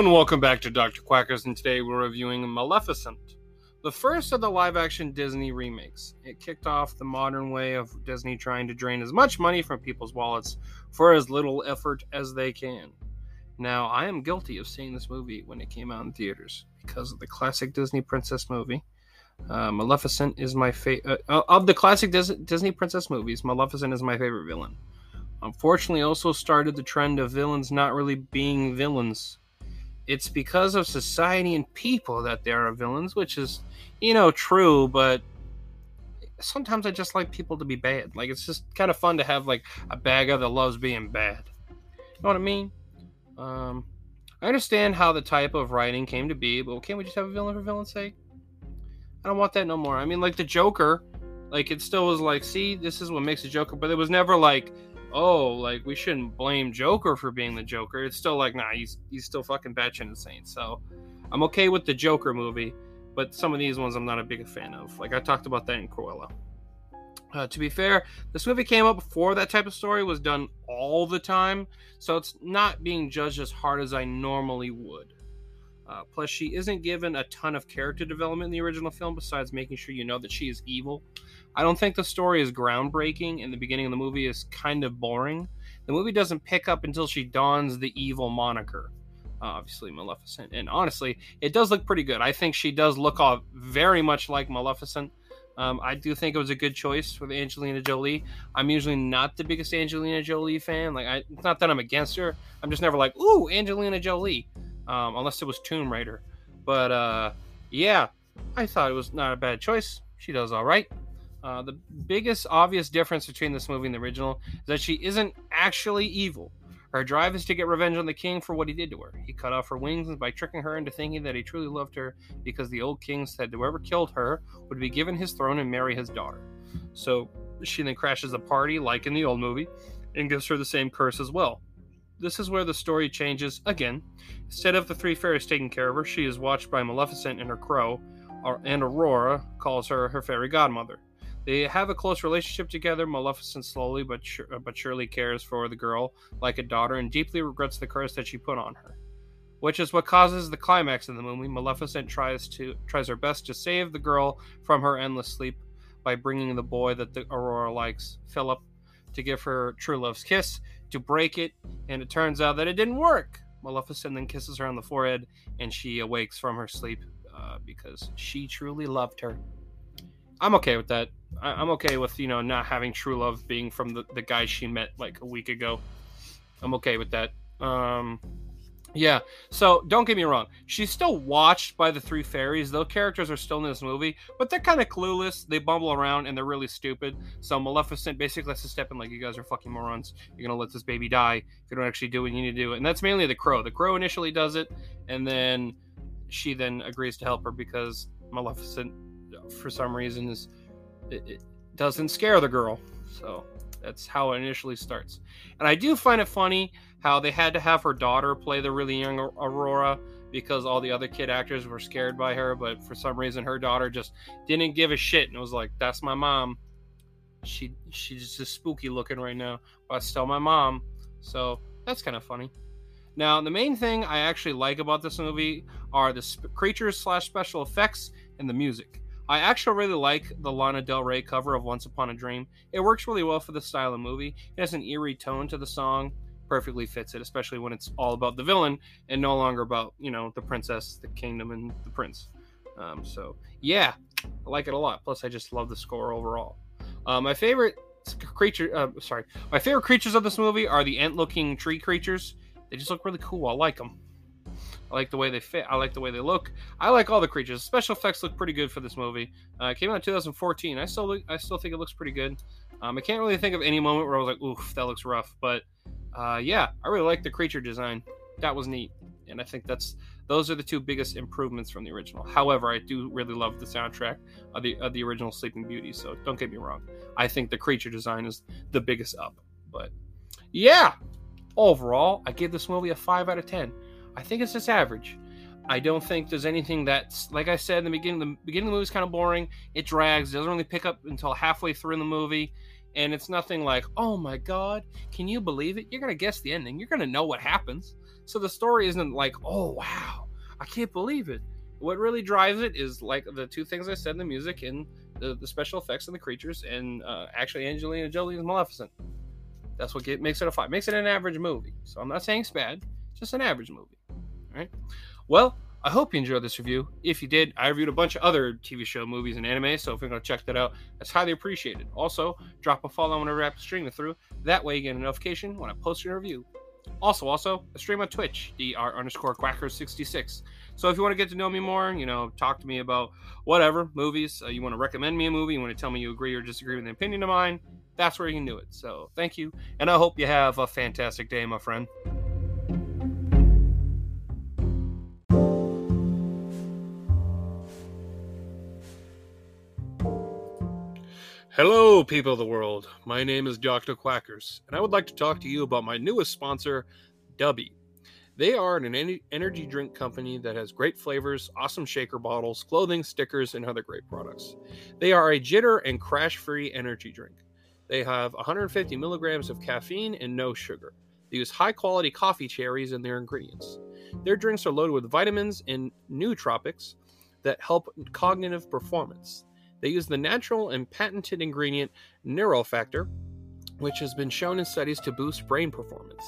and welcome back to Dr. Quackers, and today we're reviewing Maleficent, the first of the live action Disney remakes. It kicked off the modern way of Disney trying to drain as much money from people's wallets for as little effort as they can. Now, I am guilty of seeing this movie when it came out in theaters because of the classic Disney princess movie. Uh, Maleficent is my favorite. Uh, of the classic Dis- Disney princess movies, Maleficent is my favorite villain. Unfortunately, also started the trend of villains not really being villains it's because of society and people that there are villains, which is, you know, true, but sometimes I just like people to be bad. Like it's just kind of fun to have like a bad guy that loves being bad. You know what I mean? Um, I understand how the type of writing came to be, but can't we just have a villain for villain's sake? I don't want that no more. I mean, like the Joker, like it still was like, see, this is what makes a Joker, but it was never like oh, like we shouldn't blame Joker for being the Joker. It's still like, nah, he's he's still fucking batching insane. So I'm okay with the Joker movie, but some of these ones I'm not a big fan of. Like I talked about that in Cruella. Uh, to be fair, this movie came up before that type of story was done all the time, so it's not being judged as hard as I normally would. Uh, plus, she isn't given a ton of character development in the original film, besides making sure you know that she is evil. I don't think the story is groundbreaking, and the beginning of the movie is kind of boring. The movie doesn't pick up until she dons the evil moniker. Uh, obviously, Maleficent. And honestly, it does look pretty good. I think she does look all very much like Maleficent. Um, I do think it was a good choice with Angelina Jolie. I'm usually not the biggest Angelina Jolie fan. Like, I, it's not that I'm against her. I'm just never like, ooh, Angelina Jolie, um, unless it was Tomb Raider. But uh, yeah, I thought it was not a bad choice. She does all right. Uh, the biggest obvious difference between this movie and the original is that she isn't actually evil. Her drive is to get revenge on the king for what he did to her. He cut off her wings by tricking her into thinking that he truly loved her because the old king said whoever killed her would be given his throne and marry his daughter. So she then crashes a party, like in the old movie, and gives her the same curse as well. This is where the story changes again. Instead of the three fairies taking care of her, she is watched by Maleficent and her crow, and Aurora calls her her fairy godmother. They have a close relationship together. Maleficent slowly but but surely cares for the girl like a daughter and deeply regrets the curse that she put on her, which is what causes the climax of the movie. Maleficent tries to tries her best to save the girl from her endless sleep by bringing the boy that the Aurora likes, Philip, to give her true love's kiss to break it, and it turns out that it didn't work. Maleficent then kisses her on the forehead, and she awakes from her sleep uh, because she truly loved her. I'm okay with that. I, am okay with you know not having true love being from the, the guy she met like a week ago. I'm okay with that. Um, yeah. So don't get me wrong. She's still watched by the three fairies. Those characters are still in this movie, but they're kind of clueless. They bumble around and they're really stupid. So Maleficent basically has to step in like, you guys are fucking morons. You're gonna let this baby die if you don't actually do what you need to do. And that's mainly the crow. The crow initially does it, and then she then agrees to help her because Maleficent, for some reason, is it, it doesn't scare the girl. So that's how it initially starts. And I do find it funny how they had to have her daughter play the really young Aurora because all the other kid actors were scared by her, but for some reason her daughter just didn't give a shit and was like, "That's my mom." She she's just spooky looking right now, but still my mom. So that's kind of funny. Now the main thing I actually like about this movie are the sp- creatures slash special effects and the music. I actually really like the Lana Del Rey cover of Once Upon a Dream. It works really well for the style of movie. It has an eerie tone to the song, perfectly fits it, especially when it's all about the villain and no longer about, you know, the princess, the kingdom, and the prince. Um, so, yeah, I like it a lot. Plus, I just love the score overall. Uh, my favorite creature, uh, sorry, my favorite creatures of this movie are the ant looking tree creatures. They just look really cool. I like them. I like the way they fit. I like the way they look. I like all the creatures. Special effects look pretty good for this movie. Uh, it came out in 2014. I still look, I still think it looks pretty good. Um, I can't really think of any moment where I was like, "Oof, that looks rough." But uh, yeah, I really like the creature design. That was neat, and I think that's those are the two biggest improvements from the original. However, I do really love the soundtrack of the of the original Sleeping Beauty. So don't get me wrong. I think the creature design is the biggest up. But yeah, overall, I give this movie a five out of ten. I think it's just average. I don't think there's anything that's like I said in the beginning. The beginning of the movie is kind of boring. It drags. It doesn't really pick up until halfway through in the movie, And it's nothing like, oh my god, can you believe it? You're gonna guess the ending. You're gonna know what happens. So the story isn't like, oh wow, I can't believe it. What really drives it is like the two things I said: the music and the, the special effects and the creatures, and uh, actually Angelina Jolie's Maleficent. That's what get, makes it a five. Makes it an average movie. So I'm not saying it's bad, just an average movie. Right. Well, I hope you enjoyed this review. If you did, I reviewed a bunch of other TV show, movies, and anime, so if you're going to check that out, that's highly appreciated. Also, drop a follow whenever I stream it through. That way you get a notification when I post a review. Also, also, I stream on Twitch, dr underscore quackers66. So if you want to get to know me more, you know, talk to me about whatever, movies, uh, you want to recommend me a movie, you want to tell me you agree or disagree with an opinion of mine, that's where you can do it. So thank you, and I hope you have a fantastic day, my friend. Hello, people of the world. My name is Dr. Quackers, and I would like to talk to you about my newest sponsor, Dubby. They are an energy drink company that has great flavors, awesome shaker bottles, clothing, stickers, and other great products. They are a jitter and crash free energy drink. They have 150 milligrams of caffeine and no sugar. They use high quality coffee cherries in their ingredients. Their drinks are loaded with vitamins and nootropics that help cognitive performance. They use the natural and patented ingredient Neurofactor, which has been shown in studies to boost brain performance.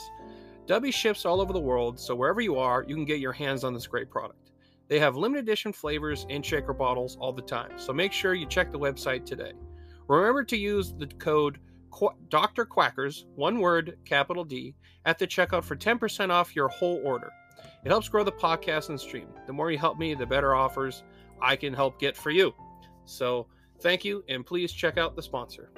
Dubby ships all over the world, so wherever you are, you can get your hands on this great product. They have limited edition flavors in shaker bottles all the time, so make sure you check the website today. Remember to use the code Dr. Quackers, one word, capital D, at the checkout for 10% off your whole order. It helps grow the podcast and stream. The more you help me, the better offers I can help get for you. So thank you, and please check out the sponsor.